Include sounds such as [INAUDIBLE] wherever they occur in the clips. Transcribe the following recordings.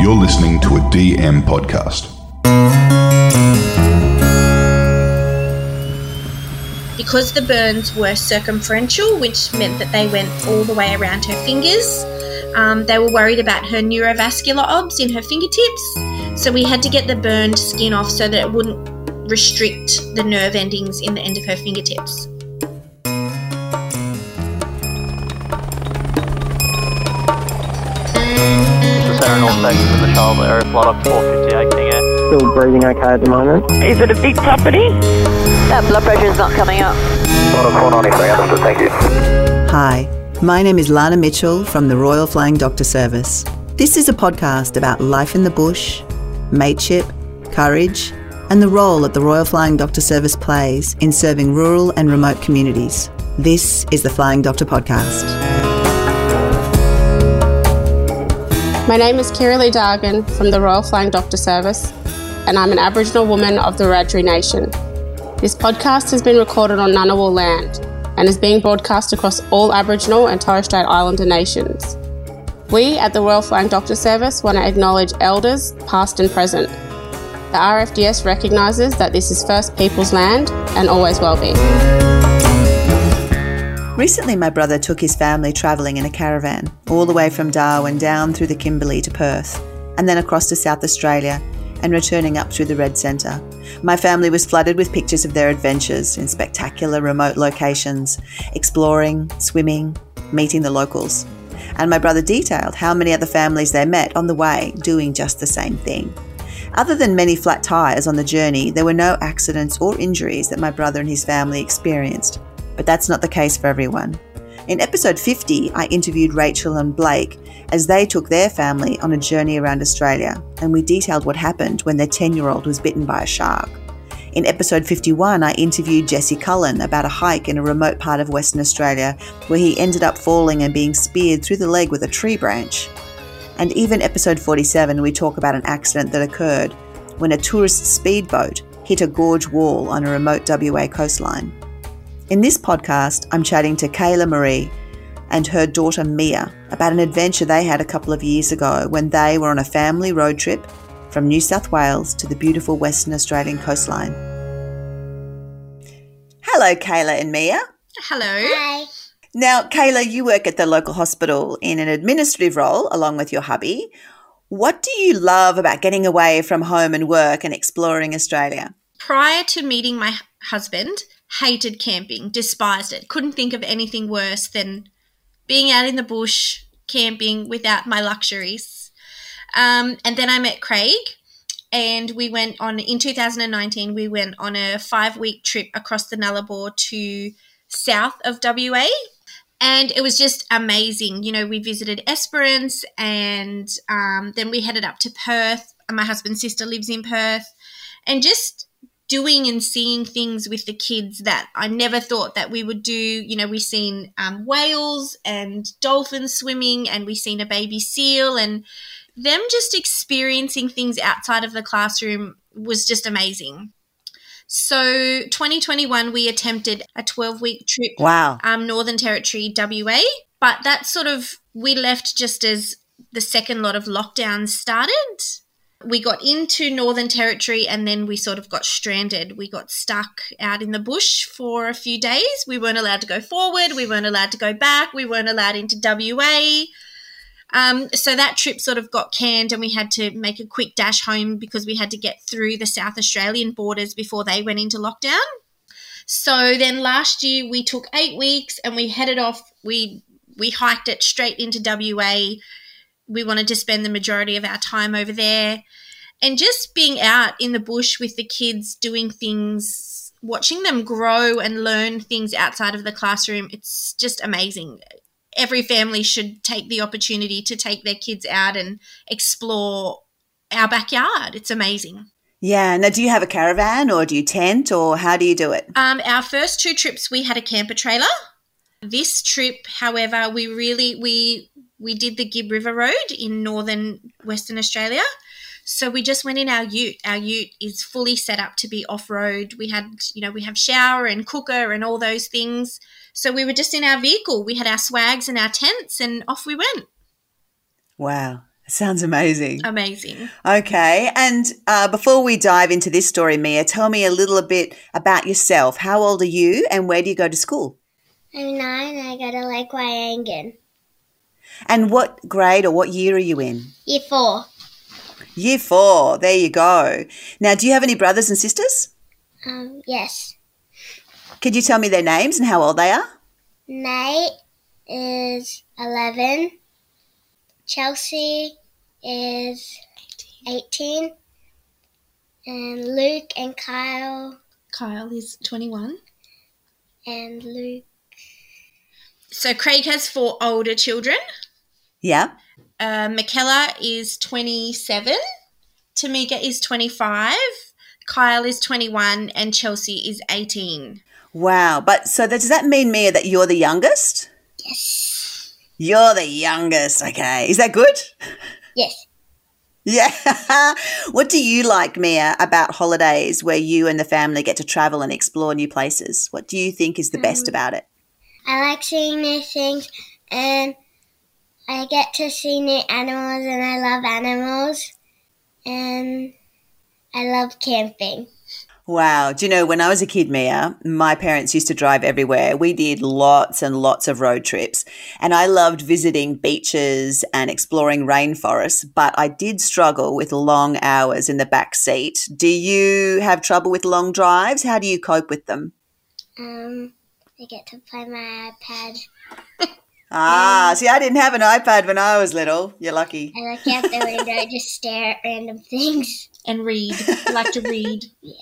You're listening to a DM podcast. Because the burns were circumferential, which meant that they went all the way around her fingers, um, they were worried about her neurovascular obs in her fingertips. So we had to get the burned skin off so that it wouldn't restrict the nerve endings in the end of her fingertips. The serenal section of the child area flight up 458 King Air. Still breathing okay at the moment. Is it a big property? That blood pressure is not coming up. Flight up 493, understood, thank you. Hi, my name is Lana Mitchell from the Royal Flying Doctor Service. This is a podcast about life in the bush, mateship, courage, and the role that the Royal Flying Doctor Service plays in serving rural and remote communities. This is the Flying Doctor Podcast. My name is Kira Lee Dargan from the Royal Flying Doctor Service, and I'm an Aboriginal woman of the Wiradjuri Nation. This podcast has been recorded on Ngunnawal land and is being broadcast across all Aboriginal and Torres Strait Islander nations. We at the Royal Flying Doctor Service want to acknowledge elders, past and present. The RFDS recognises that this is First Peoples land and always will be. Recently, my brother took his family travelling in a caravan all the way from Darwin down through the Kimberley to Perth, and then across to South Australia and returning up through the Red Centre. My family was flooded with pictures of their adventures in spectacular remote locations, exploring, swimming, meeting the locals. And my brother detailed how many other families they met on the way doing just the same thing. Other than many flat tyres on the journey, there were no accidents or injuries that my brother and his family experienced. But that's not the case for everyone. In episode 50, I interviewed Rachel and Blake as they took their family on a journey around Australia, and we detailed what happened when their 10 year old was bitten by a shark. In episode 51, I interviewed Jesse Cullen about a hike in a remote part of Western Australia where he ended up falling and being speared through the leg with a tree branch. And even episode 47, we talk about an accident that occurred when a tourist speedboat hit a gorge wall on a remote WA coastline. In this podcast, I'm chatting to Kayla Marie and her daughter Mia about an adventure they had a couple of years ago when they were on a family road trip from New South Wales to the beautiful Western Australian coastline. Hello, Kayla and Mia. Hello. Hi. Now, Kayla, you work at the local hospital in an administrative role along with your hubby. What do you love about getting away from home and work and exploring Australia? Prior to meeting my husband, hated camping, despised it. Couldn't think of anything worse than being out in the bush camping without my luxuries. Um, and then I met Craig, and we went on in 2019. We went on a five week trip across the Nullarbor to south of WA, and it was just amazing. You know, we visited Esperance, and um, then we headed up to Perth. My husband's sister lives in Perth, and just doing and seeing things with the kids that I never thought that we would do. You know, we've seen um, whales and dolphins swimming, and we've seen a baby seal, and them just experiencing things outside of the classroom was just amazing. So, 2021, we attempted a 12 week trip, Wow. um, Northern Territory, WA, but that sort of we left just as the second lot of lockdowns started. We got into Northern Territory and then we sort of got stranded. We got stuck out in the bush for a few days. We weren't allowed to go forward. We weren't allowed to go back. We weren't allowed into WA. Um, so that trip sort of got canned and we had to make a quick dash home because we had to get through the South Australian borders before they went into lockdown. So then last year we took eight weeks and we headed off. We we hiked it straight into WA. We wanted to spend the majority of our time over there, and just being out in the bush with the kids, doing things, watching them grow and learn things outside of the classroom. It's just amazing. Every family should take the opportunity to take their kids out and explore our backyard. It's amazing. Yeah. Now, do you have a caravan or do you tent or how do you do it? Um, our first two trips, we had a camper trailer. This trip, however, we really we we did the Gibb River Road in northern Western Australia. So we just went in our ute. Our ute is fully set up to be off road. We had, you know, we have shower and cooker and all those things. So we were just in our vehicle. We had our swags and our tents, and off we went. Wow. Sounds amazing. Amazing. Okay. And uh, before we dive into this story, Mia, tell me a little bit about yourself. How old are you and where do you go to school? I'm nine. I go to Lake Wyangan. And what grade or what year are you in? Year four. Year four. There you go. Now, do you have any brothers and sisters? Um, yes. Could you tell me their names and how old they are? Nate is 11. Chelsea is 18. And Luke and Kyle Kyle is 21. and Luke. So Craig has four older children. Yeah. Uh, Michaela is 27. Tamika is 25. Kyle is 21. And Chelsea is 18. Wow. But so that, does that mean, Mia, that you're the youngest? Yes. You're the youngest. Okay. Is that good? Yes. Yeah. [LAUGHS] what do you like, Mia, about holidays where you and the family get to travel and explore new places? What do you think is the best about it? I like seeing new things and I get to see new animals and I love animals. And I love camping. Wow. Do you know, when I was a kid, Mia, my parents used to drive everywhere. We did lots and lots of road trips. And I loved visiting beaches and exploring rainforests, but I did struggle with long hours in the back seat. Do you have trouble with long drives? How do you cope with them? Um, I get to play my iPad. [LAUGHS] Ah, see, I didn't have an iPad when I was little. You're lucky. I look out the window I just stare at random things. And read. I [LAUGHS] like to read. Yeah.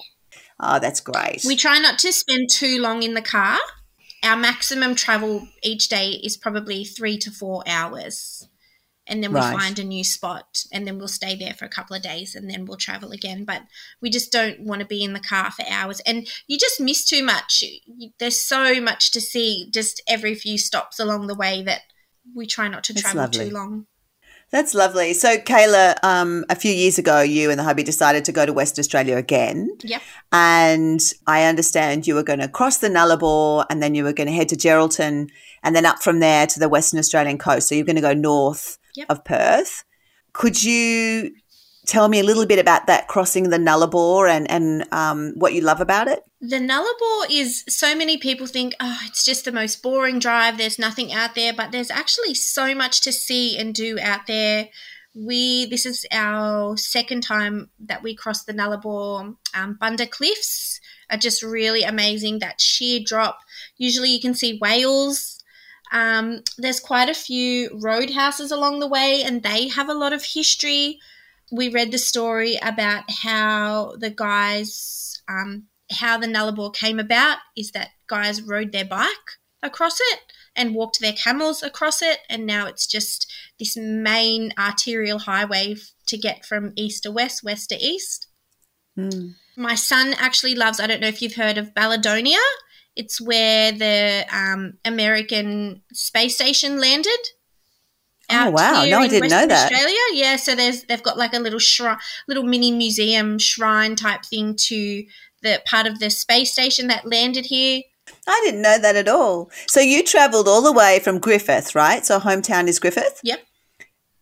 Oh, that's great. We try not to spend too long in the car. Our maximum travel each day is probably three to four hours. And then we Right. find a new spot and then we'll stay there for a couple of days and then we'll travel again. But we just don't want to be in the car for hours. And you just miss too much. There's so much to see just every few stops along the way that we try not to That's travel lovely. too long. That's lovely. So, Kayla, um, a few years ago, you and the hubby decided to go to West Australia again. Yep. And I understand you were going to cross the Nullarbor and then you were going to head to Geraldton and then up from there to the Western Australian coast. So, you're going to go north Yep. of Perth. Could you tell me a little bit about that crossing the Nullarbor and, and um, what you love about it? The Nullarbor is so many people think, oh, it's just the most boring drive. There's nothing out there, but there's actually so much to see and do out there. We this is our second time that we crossed the Nullarbor. Um, Bunda Cliffs are just really amazing. That sheer drop. Usually, you can see whales. Um, there's quite a few roadhouses along the way, and they have a lot of history. We read the story about how the guys, um, how the Nullarbor came about is that guys rode their bike across it and walked their camels across it, and now it's just this main arterial highway to get from east to west, west to east. My son actually loves, I don't know if you've heard of Balladonia. It's where the um, American space station landed. Oh, wow. No, I didn't know that. Australia, yeah. So there's they've got like a little shrine, little mini museum shrine type thing to the part of the space station that landed here. I didn't know that at all. So, you travelled all the way from Griffith, right? So, hometown is Griffith? Yep.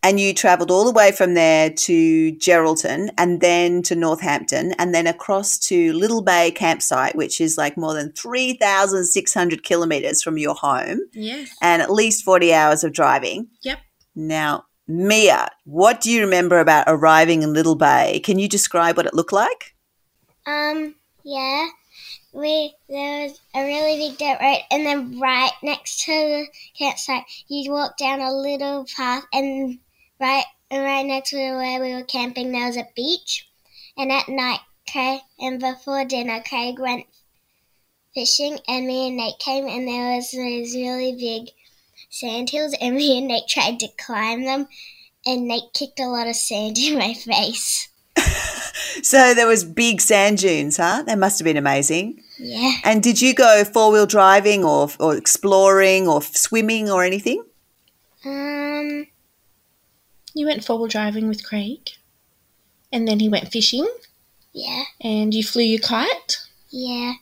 And you travelled all the way from there to Geraldton and then to Northampton and then across to Little Bay campsite, which is like more than 3,600 kilometres from your home Yes. and at least 40 hours of driving. Yep. Now, Mia, what do you remember about arriving in Little Bay? Can you describe what it looked like? Um, yeah. We there was a really big dirt road, and then right next to the campsite, you'd walk down a little path, and right and right next to where we were camping, there was a beach. And at night, Craig and before dinner, Craig went fishing, and me and Nate came, and there was these really big sand hills, and [LAUGHS] me and Nate tried to climb them, and Nate kicked a lot of sand [LAUGHS] in my face. [LAUGHS] So there was big sand dunes, huh? That must have been amazing. Yeah. And did you go four-wheel driving or, or exploring or swimming or anything? Um. You went four wheel driving with Craig, and then he went fishing, Yeah. and you flew your kite. Yeah.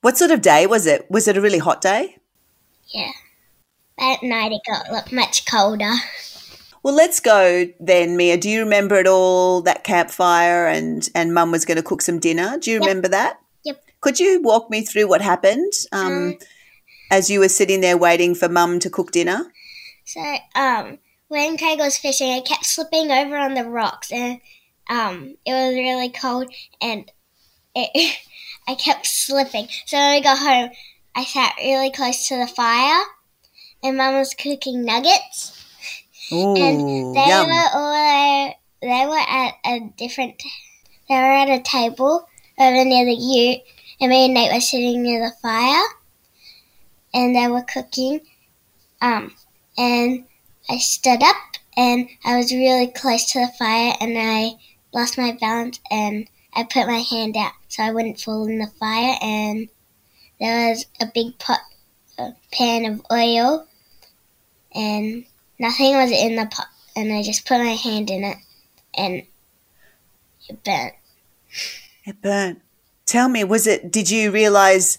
What sort of day was it? Was it a really hot day? Yeah. At night it got lo- much colder. Well, let's go then, Mia. Do you remember it all? That campfire and and Mum was going to cook some dinner. Do you Yep. remember that? Yep. Could you walk me through what happened um, Um, as you were sitting there waiting for Mum to cook dinner? So, um, when Craig was fishing, I kept slipping over on the rocks, and um, it was really cold, and it, [LAUGHS] I kept slipping. So when I got home, I sat really close to the fire, and Mum was cooking nuggets, [LAUGHS] Ooh, and they yum. were all they were at a different. They were at a table over near the Ute, and me and Nate were sitting near the fire, and they were cooking. Um, and I stood up, and I was really close to the fire, and I lost my balance, and I put my hand out so I wouldn't fall in the fire, and there was a big pot, a pan of oil, and nothing was in the pot, and I just put my hand in it, and it burnt. It burnt. Tell me, was it? Did you realize?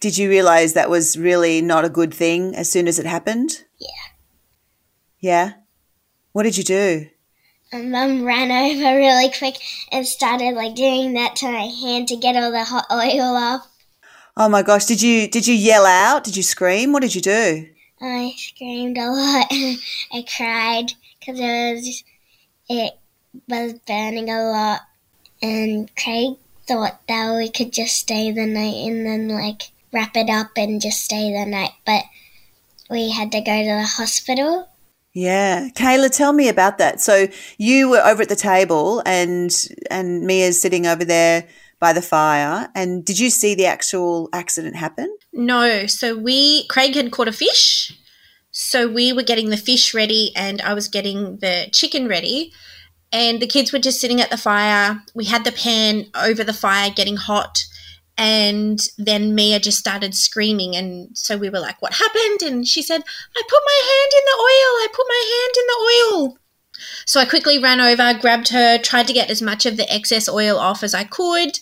Did you realize that was really not a good thing as soon as it happened? Yeah. What did you do? And Mum ran over really quick and started like doing that to my hand to get all the hot oil off. Oh my gosh! Did you did you yell out? Did you scream? What did you do? I screamed a lot. [LAUGHS] I cried because it was it was burning a lot, and Craig thought that we could just stay the night and then like wrap it up and just stay the night, but we had to go to the hospital. Yeah, Kayla, tell me about that. So you were over at the table, and and Mia's sitting over there by the fire. And did you see the actual accident happen? No, so we Craig had caught a fish. So we were getting the fish ready and I was getting the chicken ready. And the kids were just sitting at the fire. We had the pan over the fire getting hot. And then Mia just started screaming. And so we were like, What happened? And she said, I put my hand in the oil. I put my hand in the oil. So I quickly ran over, grabbed her, tried to get as much of the excess oil off as I could.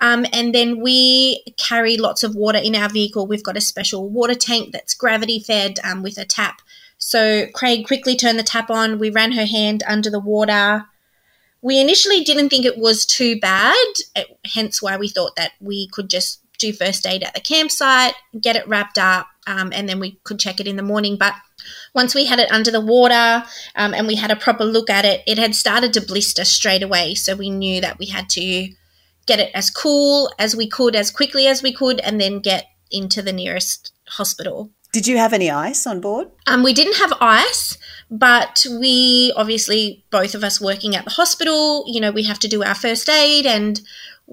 Um, and then we carry lots of water in our vehicle. We've got a special water tank that's gravity fed um, with a tap. So Craig quickly turned the tap on. We ran her hand under the water. We initially didn't think it was too bad, eh, hence why we thought that we could just do first aid at the campsite, get it wrapped up, um, and then we could check it in the morning. But once we had it under the water um, and we had a proper look at it, it had started to blister straight away. So we knew that we had to get it as cool as we could, as quickly as we could, and then get into the nearest hospital. Did you have any ice on board? Um, we didn't have ice, but we obviously, both of us working at the hospital, you know, we have to do our first aid, and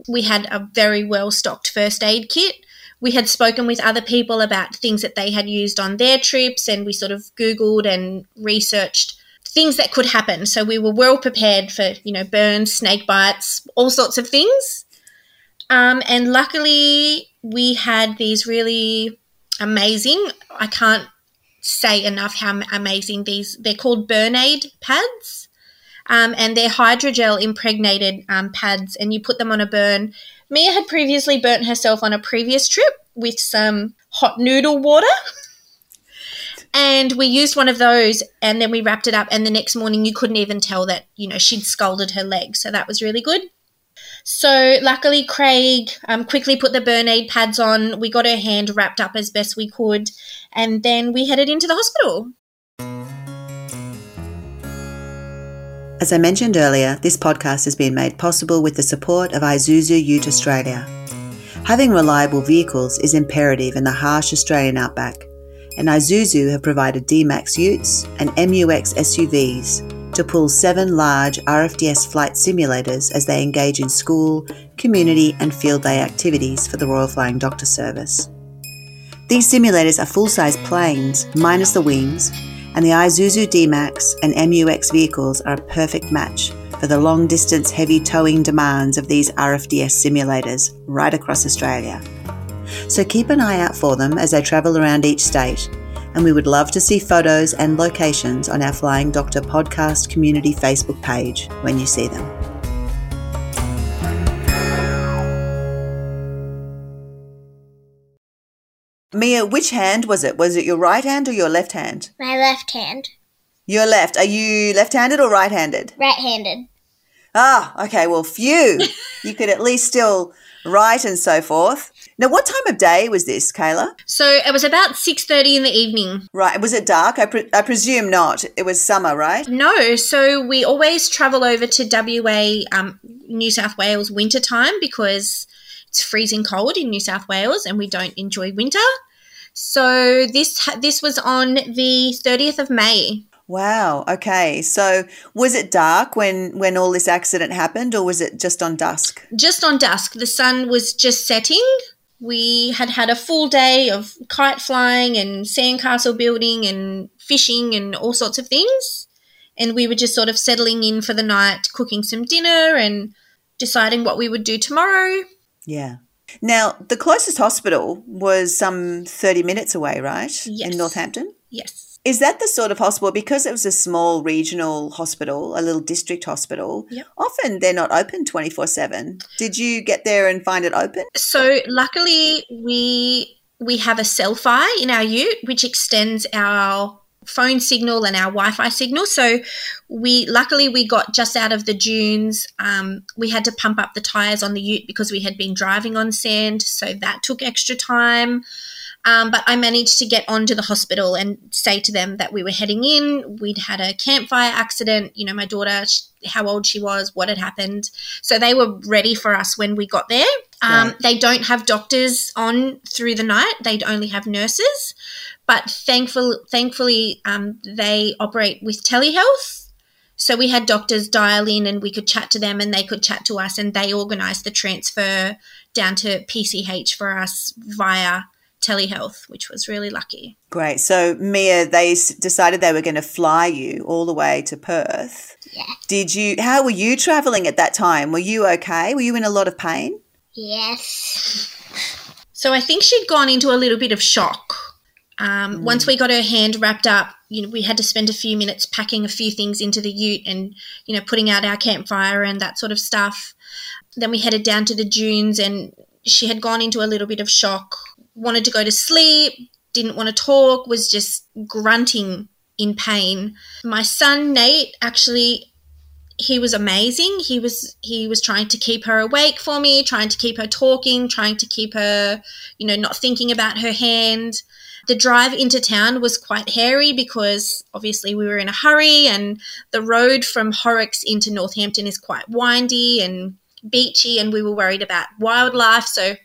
we had a very well stocked first aid kit. We had spoken with other people about things that they had used on their trips, and we sort of Googled and researched things that could happen. So we were well prepared for, you know, burns, snake bites, all sorts of things. Um, and luckily, we had these really amazing, I can't say enough how amazing these, they're called Burn Aid pads. Um, and they're hydrogel impregnated um, pads, and you put them on a burn. Mia had previously burnt herself on a previous trip with some hot noodle water. And we used one of those and then we wrapped it up. And the next morning, you couldn't even tell that, you know, she'd scalded her leg. So that was really good. So luckily, Craig um, quickly put the burn aid pads on. We got her hand wrapped up as best we could. And then we headed into the hospital. As I mentioned earlier, this podcast has been made possible with the support of Isuzu Ute Australia. Having reliable vehicles is imperative in the harsh Australian outback, and Isuzu have provided D-Max Utes and MUX SUVs to pull seven large RFDS flight simulators as they engage in school, community, and field day activities for the Royal Flying Doctor Service. These simulators are full-size planes, minus the wings, and the Isuzu D-Max and MUX vehicles are a perfect match for the long distance heavy towing demands of these RFDS simulators right across Australia. So keep an eye out for them as they travel around each state, and we would love to see photos and locations on our Flying Doctor podcast community Facebook page when you see them. Mia, which hand was it? Was it your right hand or your left hand? My left hand. You're left. Are you left-handed or right-handed? Right-handed. Ah, okay. Well, phew. you could at least still write and so forth. Now, what time of day was this, Kayla? So it was about 6.30 in the evening. Right. Was it dark? I, pre- I presume not. It was summer, right? No, so we always travel over to WA, um, New South Wales winter time because it's freezing cold in New South Wales and we don't enjoy winter. So this this was on the 30th of May. Wow. Okay. So was it dark when when all this accident happened, or was it just on dusk? Just on dusk, the sun was just setting. We had had a full day of kite flying and sandcastle building and fishing and all sorts of things. And we were just sort of settling in for the night, cooking some dinner and deciding what we would do tomorrow. Yeah. Now, the closest hospital was some 30 minutes away, right? Yes. In Northampton? Yes. Is that the sort of hospital, because it was a small regional hospital, a little district hospital, Yep. often they're not open 24 7. Did you get there and find it open? So luckily we we have a Cel-Fi in our ute which extends our phone signal and our Wi-Fi signal. So we luckily we got just out of the dunes. Um, we had to pump up the tires on the ute because we had been driving on sand, so that took extra time. Um, but I managed to get onto the hospital and say to them that we were heading in. We'd had a campfire accident. You know, my daughter, sh- how old she was, what had happened. So they were ready for us when we got there. Um, Right. They don't have doctors on through the night. They only have nurses. But thankful, thankfully, um, they operate with telehealth. So we had doctors dial in and we could chat to them and they could chat to us and they organised the transfer down to PCH for us via telehealth, which was really lucky. Great. So, Mia, they decided they were going to fly you all the way to Perth. Yeah. Did you, how were you traveling at that time? Were you okay? Were you in a lot of pain? Yes. So I think she'd gone into a little bit of shock. Um, Once we got her hand wrapped up, you know, we had to spend a few minutes packing a few things into the ute and, you know, putting out our campfire and that sort of stuff. Then we headed down to the dunes and she had gone into a little bit of shock, wanted to go to sleep, didn't want to talk, was just grunting in pain. My son Nate actually he was amazing. He was he was trying to keep her awake for me, trying to keep her talking, trying to keep her, you know, not thinking about her hand. The drive into town was quite hairy because obviously we were in a hurry and the road from Horrocks into Northampton is quite windy and beachy and we were worried about wildlife, so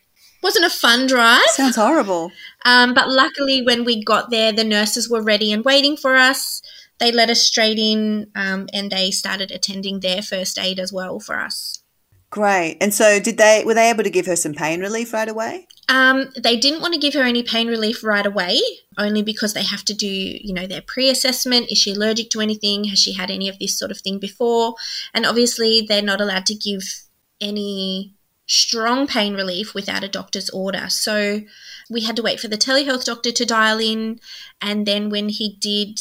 wasn't a fun drive. Sounds horrible. Um, but luckily, when we got there, the nurses were ready and waiting for us. They let us straight in um, and they started attending their first aid as well for us. Great. And so, did they, were they able to give her some pain relief right away? Um, they didn't want to give her any pain relief right away, only because they have to do, you know, their pre-assessment. Is she allergic to anything? Has she had any of this sort of thing before? And obviously, they're not allowed to give any strong pain relief without a doctor's order. So we had to wait for the telehealth doctor to dial in, and then when he did,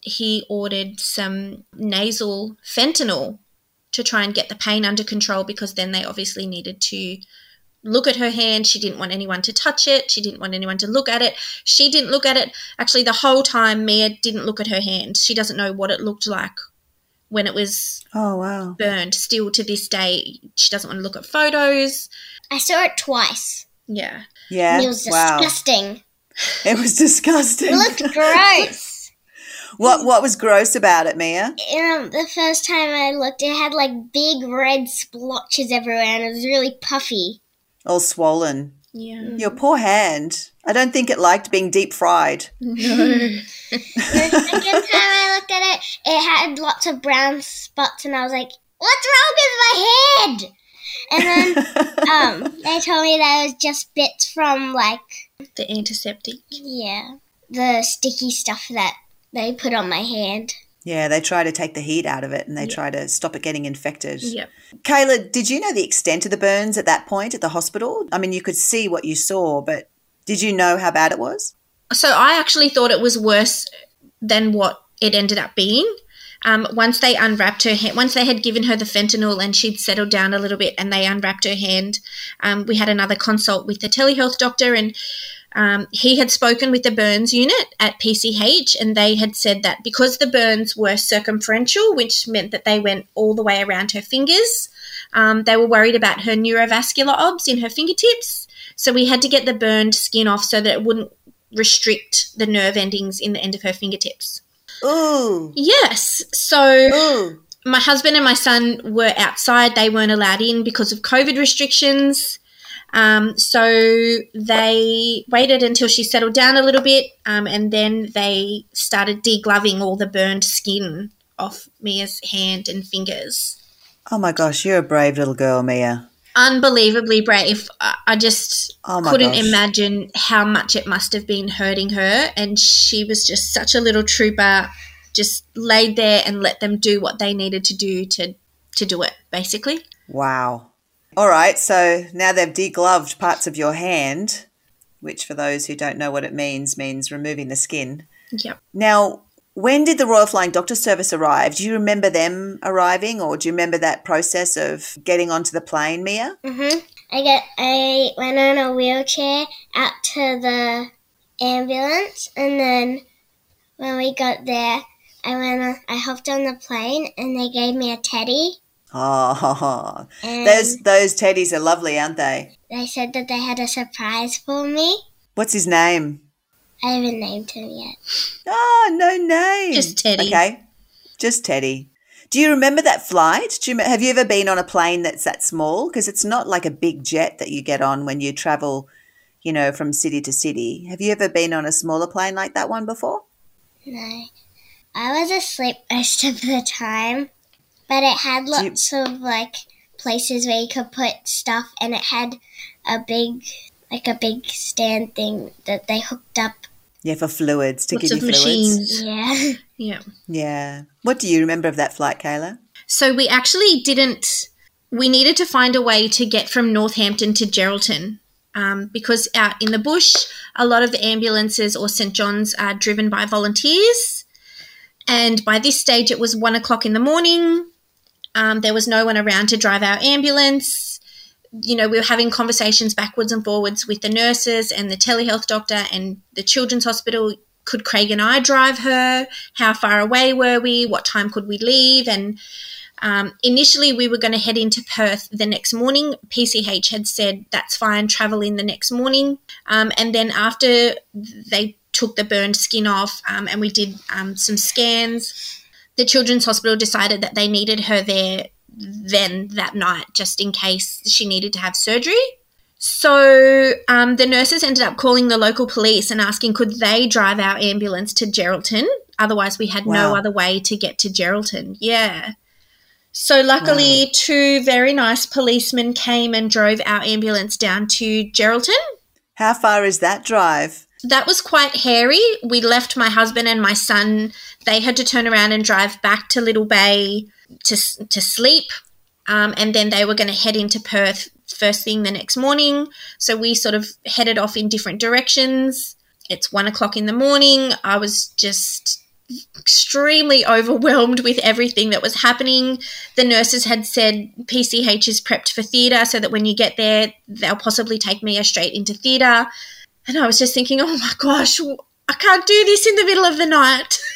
he ordered some nasal fentanyl to try and get the pain under control because then they obviously needed to look at her hand. She didn't want anyone to touch it. She didn't want anyone to look at it. She didn't look at it. Actually, the whole time, Mia didn't look at her hand. She doesn't know what it looked like when it was Oh, wow. burned. Still to this day, she doesn't want to look at photos. I saw it twice. Yeah. Yeah. It was wow. disgusting. [LAUGHS] It was disgusting. It looked gross. [LAUGHS] what What was gross about it, Mia? um, the first time I looked, it had like big red splotches everywhere, and it was really puffy. All swollen. Yeah. Your poor hand. I don't think it liked being deep fried. [LAUGHS] No. The second time I looked at it, it had lots of brown spots, and I was like, "What's wrong with my head?" And then [LAUGHS] um, they told me that it was just bits from like The antiseptic. yeah the sticky stuff that they put on my hand. Yeah, they try to take the heat out of it and they try to stop it getting infected. Yep. Kayla, did you know the extent of the burns at that point at the hospital? I mean, you could see what you saw, but did you know how bad it was? So I actually thought it was worse than what it ended up being. Um, once they unwrapped her hand, once they had given her the fentanyl and she'd settled down a little bit and they unwrapped her hand, um, we had another consult with the telehealth doctor and Um, he had spoken with the burns unit at PCH, and they had said that because the burns were circumferential, which meant that they went all the way around her fingers, um, they were worried about her neurovascular obs in her fingertips. So we had to get the burned skin off so that it wouldn't restrict the nerve endings in the end of her fingertips. Ooh. Yes. So Ooh. my husband and my son were outside. They weren't allowed in because of COVID restrictions. Um, so they waited until she settled down a little bit, um, and then they started degloving all the burned skin off Mia's hand and fingers. Oh my gosh, you're a brave little girl, Mia. Unbelievably brave. I I just Oh couldn't gosh. imagine how much it must have been hurting her, and she was just such a little trooper. Just laid there and let them do what they needed to do to to do it. Basically, Wow. All right, so now they've degloved parts of your hand, which for those who don't know what it means, means removing the skin. yep. Now, when did the Royal Flying Doctor Service arrive? Do you remember them arriving or do you remember that process of getting onto the plane, Mia? Mhm. I get I went on a wheelchair out to the ambulance, and then when we got there, I went. On, I hopped on the plane, and they gave me a teddy. Oh, And [LAUGHS] those mm. those teddies are lovely, aren't they? they said that they had a surprise for me. What's his name? I haven't named him yet. Oh, no name. Just Teddy. Okay, just Teddy. Do you remember that flight? Do you, have you ever been on a plane that's that small? Because it's not like a big jet that you get on when you travel, you know, from city to city. Have you ever been on a smaller plane like that one before? No, I was asleep most of the time, but it had you- lots of like places where you could put stuff, and it had a big, like a big stand thing that they hooked up. Yeah, for fluids to Lots give of you fluids. machines. Yeah. [LAUGHS] Yeah. Yeah. What do you remember of that flight, Kayla? So we actually didn't. We needed to find a way to get from Northampton to Geraldton um, because out in the bush, a lot of the ambulances or St John's are driven by volunteers. And by this stage, it was one o'clock in the morning. Um, there was no one around to drive our ambulance. You know, we were having conversations backwards and forwards with the nurses and the telehealth doctor and the children's hospital. Could Craig and I drive her? How far away were we? What time could we leave? And um, initially, we were going to head into Perth the next morning. PCH had said that's fine, travel in the next morning. Um, and then after they took the burned skin off um, and we did um, some scans, the Children's Hospital decided that they needed her there then that night, just in case she needed to have surgery. So um, the nurses ended up calling the local police and asking could they drive our ambulance to Geraldton. Otherwise, we had no other way to get to Geraldton. Yeah. So luckily, two very nice policemen came and drove our ambulance down to Geraldton. How far is that drive? That was quite hairy. We left my husband and my son. They had to turn around and drive back to Little Bay to to sleep, um, and then they were going to head into Perth first thing the next morning. So we sort of headed off in different directions. It's one o'clock in the morning. I was just extremely overwhelmed with everything that was happening. The nurses had said PCH is prepped for theatre so that when you get there, they'll possibly take Mia straight into theatre. And I was just thinking, oh my gosh, I can't do this in the middle of the night. [LAUGHS]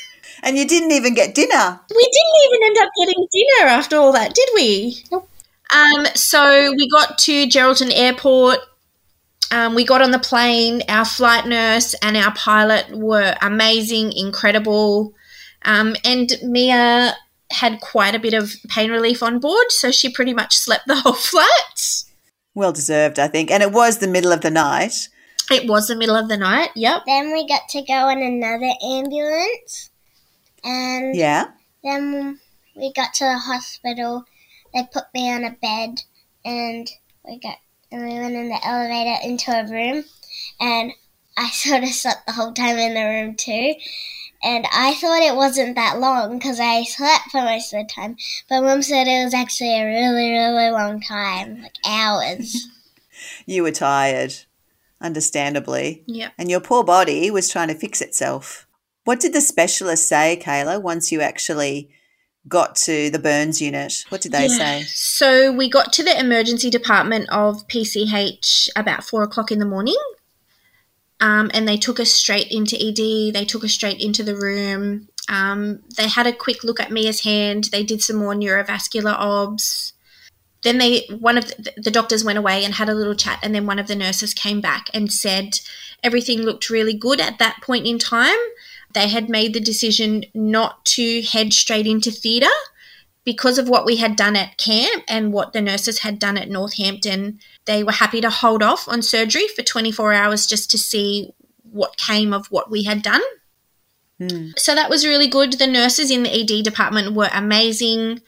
And you didn't even get dinner. We didn't even end up getting dinner after all that, did we? Nope. Um, so we got to Geraldton Airport. Um, we got on the plane. Our flight nurse and our pilot were amazing, incredible. Um, and Mia had quite a bit of pain relief on board, so she pretty much slept the whole [LAUGHS] flight. Well deserved, I think. And it was the middle of the night. It was the middle of the night. Yep. Then we got to go in another ambulance, and Yeah. then we got to the hospital. They put me on a bed, and we got and we went in the elevator into a room, and I [LAUGHS] sort of slept the whole time in the room too. And I thought it wasn't that long because I slept for most of the time, but Mum said it was actually a really, really long time, like hours. [LAUGHS] You were tired, understandably. Yeah. And your poor body was trying to fix itself. What did the specialist say, Kayla, once you actually got to the burns unit? What did they say? So we got to the emergency department of PCH about four o'clock in the morning. Um, and they took us straight into ED. They took us straight into the room. Um, they had a quick look at Mia's hand. They did some more neurovascular obs. Then they one of the, the doctors went away and had a little chat, and then one of the nurses came back and said everything looked really good at that point in time. They had made the decision not to head straight into theatre because of what we had done at camp and what the nurses had done at Northampton, they were happy to hold off on surgery for 24 hours just to see what came of what we had done. Hmm. So that was really good. The nurses in the ED department were amazing.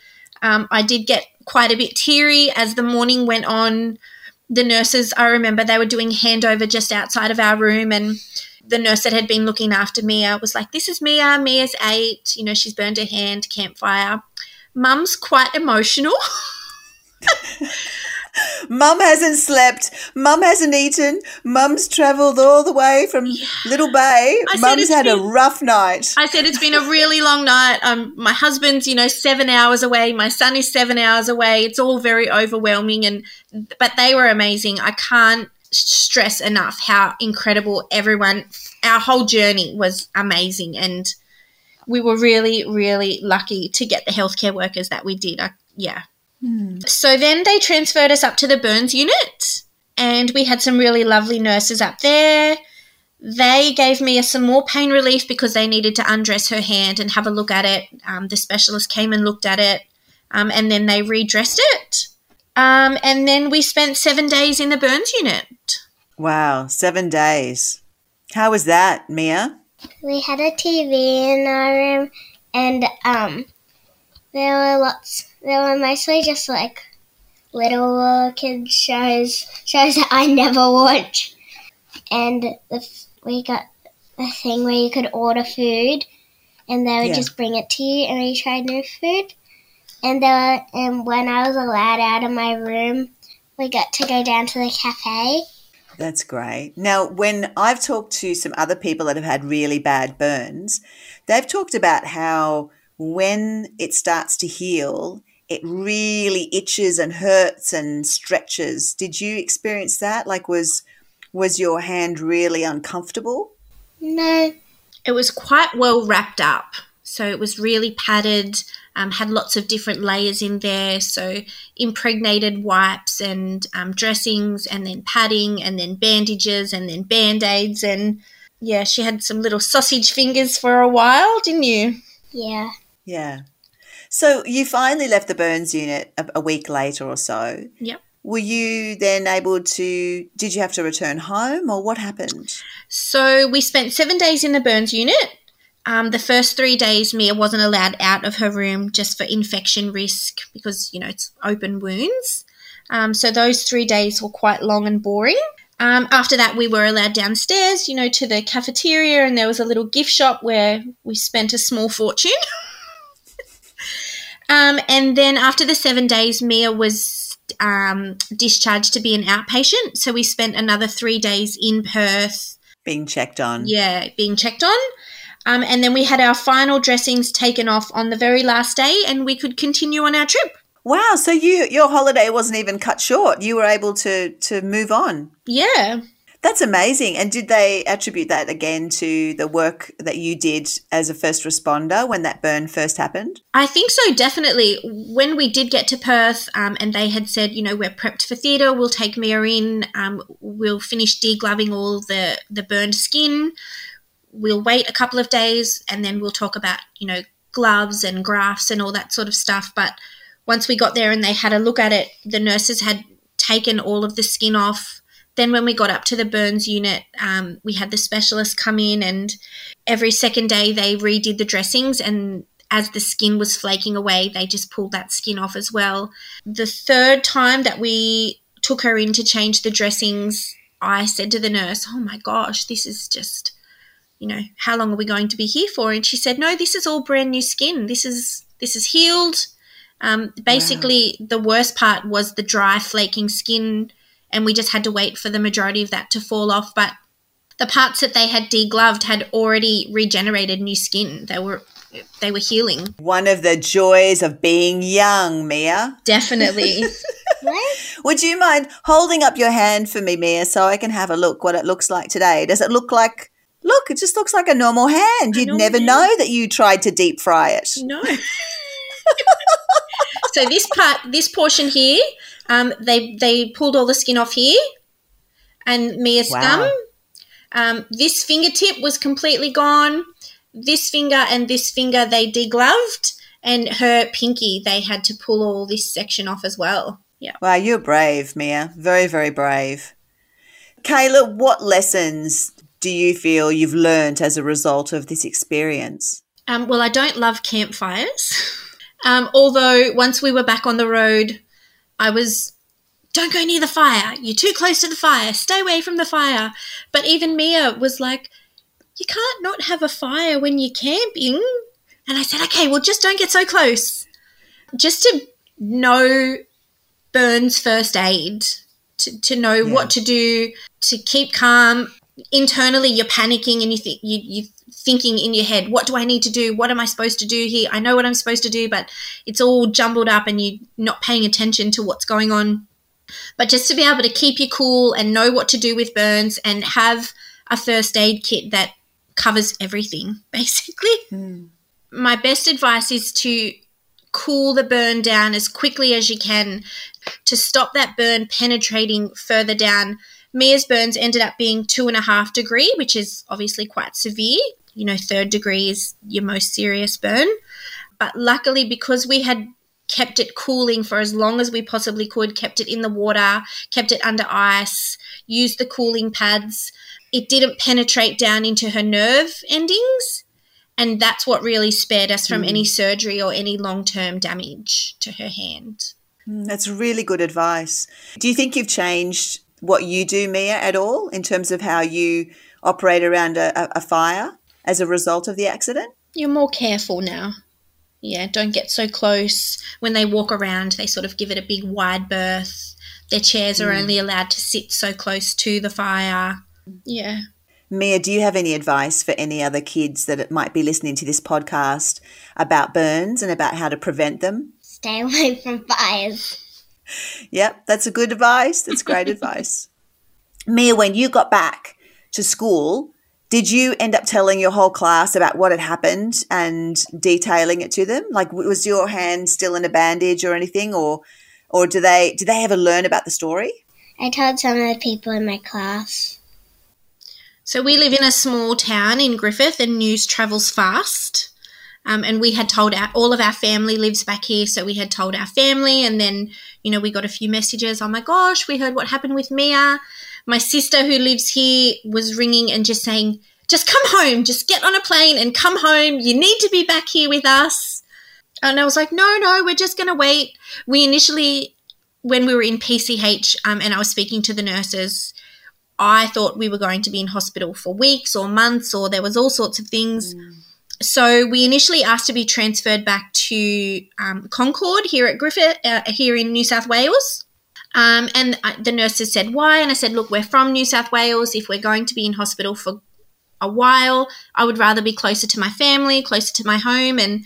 Um, I did get quite a bit teary as the morning went on. The nurses, I remember they were doing handover just outside of our room, and the nurse that had been looking after Mia was like, This is Mia. Mia's eight. You know, she's burned her hand, campfire. Mum's quite emotional. [LAUGHS] [LAUGHS] Mum hasn't slept. Mum hasn't eaten. Mum's travelled all the way from Little Bay. I Mum's had a rough night. I said it's been a really long night. Um, my husband's, you know, seven hours away. My son is seven hours away. It's all very overwhelming, and but they were amazing. I can't stress enough how incredible everyone. Our whole journey was amazing, and we were really, really lucky to get the healthcare workers that we did. I, yeah. So then they transferred us up to the burns unit, and we had some really lovely nurses up there. They gave me some more pain relief because they needed to undress her hand and have a look at it. Um, the specialist came and looked at it, um, and then they redressed it. Um, and then we spent seven days in the burns unit. Wow, seven days. How was that, Mia? We had a TV in our room, and um, there were lots. There were mostly just like little kids shows, shows that I never watch, and the, we got a thing where you could order food, and they would Yeah. just bring it to you, and we tried new food. And there, were, and when I was allowed out of my room, we got to go down to the cafe. That's great. Now, when I've talked to some other people that have had really bad burns, they've talked about how when it starts to heal, it really itches and hurts and stretches. Did you experience that? Like was was your hand really uncomfortable? No, It was quite well wrapped up. So it was really padded, um, had lots of different layers in there. So impregnated wipes and um, dressings, and then padding, and then bandages, and then band aids. And yeah, she had some little sausage fingers for a while, didn't you? yeah. Yeah. So you finally left the burns unit a, a week later or so. Yep. Were you then able to did you have to return home or what happened? So we spent seven days in the burns unit. Um, the first three days, Mia wasn't allowed out of her room just for infection risk because, you know, it's open wounds. Um, so those three days were quite long and boring. Um, after that, we were allowed downstairs, you know, to the cafeteria, and there was a little gift shop where we spent a small fortune. [LAUGHS] um, and then after the seven days, Mia was um, discharged to be an outpatient. So we spent another three days in Perth Being checked on. yeah, being checked on. Um, and then we had our final dressings taken off on the very last day, and we could continue on our trip. Wow, so you your holiday wasn't even cut short. You were able to to move on. Yeah. That's amazing. And did they attribute that again to the work that you did as a first responder when that burn first happened? I think so, definitely. When we did get to Perth um, and they had said, you know, we're prepped for theatre, we'll take Mia in, um, we'll finish degloving all the, the burned skin, we'll wait a couple of days and then we'll talk about, you know, gloves and grafts and all that sort of stuff. But once we got there and they had a look at it, the nurses had taken all of the skin off. Then, when we got up to the burns unit, um, we had the specialist come in, and every second day they redid the dressings. And as the skin was flaking away, they just pulled that skin off as well. The third time that we took her in to change the dressings, I said to the nurse, Oh my gosh, this is just, you know, how long are we going to be here for? And she said, No, this is all brand new skin. This is this is healed. Um, basically, the worst part was the dry, flaking skin, and we just had to wait for the majority of that to fall off. But the parts that they had degloved had already regenerated new skin. They were they were healing. One of the joys of being young, Mia. Definitely. [LAUGHS] What? Would you mind holding up your hand for me, Mia, so I can have a look what it looks like today? Does it look like Look, it just looks like a normal hand. You'd normal never hand. know that you tried to deep fry it. No. [LAUGHS] so this part, this portion here, um, they they pulled all the skin off here, and Mia's Wow. thumb. Um, this fingertip was completely gone. This finger and this finger they degloved, and her pinky they had to pull all this section off as well. Yeah. Wow, you're brave, Mia. Very, very brave. Kayla, what lessons do you feel you've learned as a result of this experience? Um, well, I don't love campfires. [LAUGHS] Um, although once we were back on the road, I was, don't go near the fire. You're too close to the fire. Stay away from the fire. But even Mia was like, you can't not have a fire when you're camping. And I said, okay, well, just don't get so close. Just to know Burns first aid, to, to know Yeah. what to do, to keep calm. Internally, you're panicking and you think you you thinking in your head, what do I need to do? What am I supposed to do here? I know what I'm supposed to do, but it's all jumbled up and you're not paying attention to what's going on. But just to be able to keep you cool and know what to do with burns and have a first aid kit that covers everything, [LAUGHS] basically. Hmm. My best advice is to cool the burn down as quickly as you can to stop that burn penetrating further down. Mia's burns ended up being two and a half degree, which is obviously quite severe. You know, third degree is your most serious burn. But luckily, because we had kept it cooling for as long as we possibly could, kept it in the water, kept it under ice, used the cooling pads, it didn't penetrate down into her nerve endings. And that's what really spared us from any surgery or any long term damage to her hand. Mm, That's really good advice. Do you think you've changed what you do, Mia, at all in terms of how you operate around a, a- a fire as a result of the accident? You're more careful now. Yeah, don't get so close. When they walk around, they sort of give it a big wide berth. Their chairs are hmm. only allowed to sit so close to the fire. Yeah. Mia, do you have any advice for any other kids that might be listening to this podcast about burns and about how to prevent them? Stay away from fires. Yep, that's a good advice. That's great [LAUGHS] advice. Mia, when you got back to school, did you end up telling your whole class about what had happened and detailing it to them? Like, was your hand still in a bandage or anything, or or do they did they ever learn about the story? I told some of the people in my class. So we live in a small town in Griffith, and news travels fast. Um, and we had told our, all of our family lives back here, so we had told our family, and then you know we got a few messages. Oh my gosh, we heard what happened with Mia. My sister who lives here was ringing and just saying, "Just come home, just get on a plane and come home. You need to be back here with us." And I was like, "No, no, we're just going to wait." We initially, when we were in PCH, um, and I was speaking to the nurses, I thought we were going to be in hospital for weeks or months, or there was all sorts of things. So we initially asked to be transferred back to um, Concord here at Griffith, uh, here in New South Wales. Um, and the nurses said, why? And I said, look, we're from New South Wales. If we're going to be in hospital for a while, I would rather be closer to my family, closer to my home. And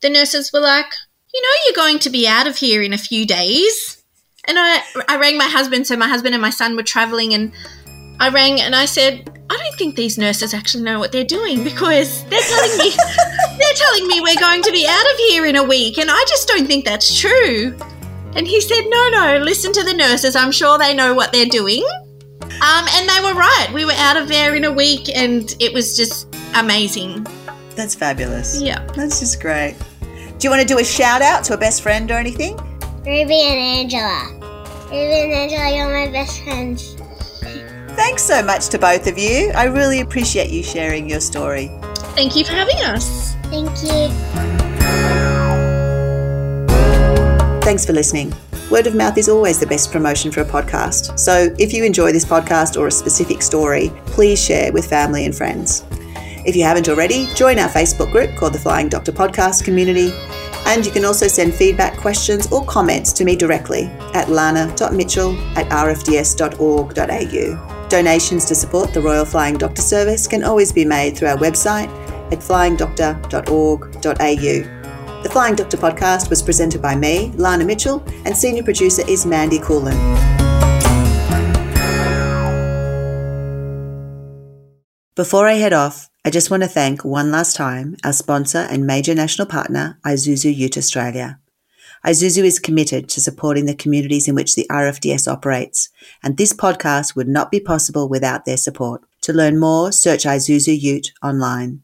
the nurses were like, you know, you're going to be out of here in a few days. And I, I rang my husband. So my husband and my son were traveling, and I rang and I said, I don't think these nurses actually know what they're doing because they're telling me [LAUGHS] they're telling me we're going to be out of here in a week, and I just don't think that's true. And he said, No, no, listen to the nurses. I'm sure they know what they're doing. Um, and they were right. We were out of there in a week, and it was just amazing. That's fabulous. Yeah. That's just great. Do you want to do a shout out to a best friend or anything? Ruby and Angela. Ruby and Angela, you're my best friends. Thanks so much to both of you. I really appreciate you sharing your story. Thank you for having us. Thank you. Thanks for listening. Word of mouth is always the best promotion for a podcast. So if you enjoy this podcast or a specific story, please share with family and friends. If you haven't already, join our Facebook group called the Flying Doctor Podcast Community. And you can also send feedback, questions, or comments to me directly at lana.mitchell at rfds.org.au. Donations to support the Royal Flying Doctor Service can always be made through our website at flyingdoctor.org.au. The Flying Doctor podcast was presented by me, Lana Mitchell, and senior producer is Mandy Coolin. Before I head off, I just want to thank one last time our sponsor and major national partner, Isuzu Ute Australia. Isuzu is committed to supporting the communities in which the RFDS operates, and this podcast would not be possible without their support. To learn more, search Isuzu Ute online.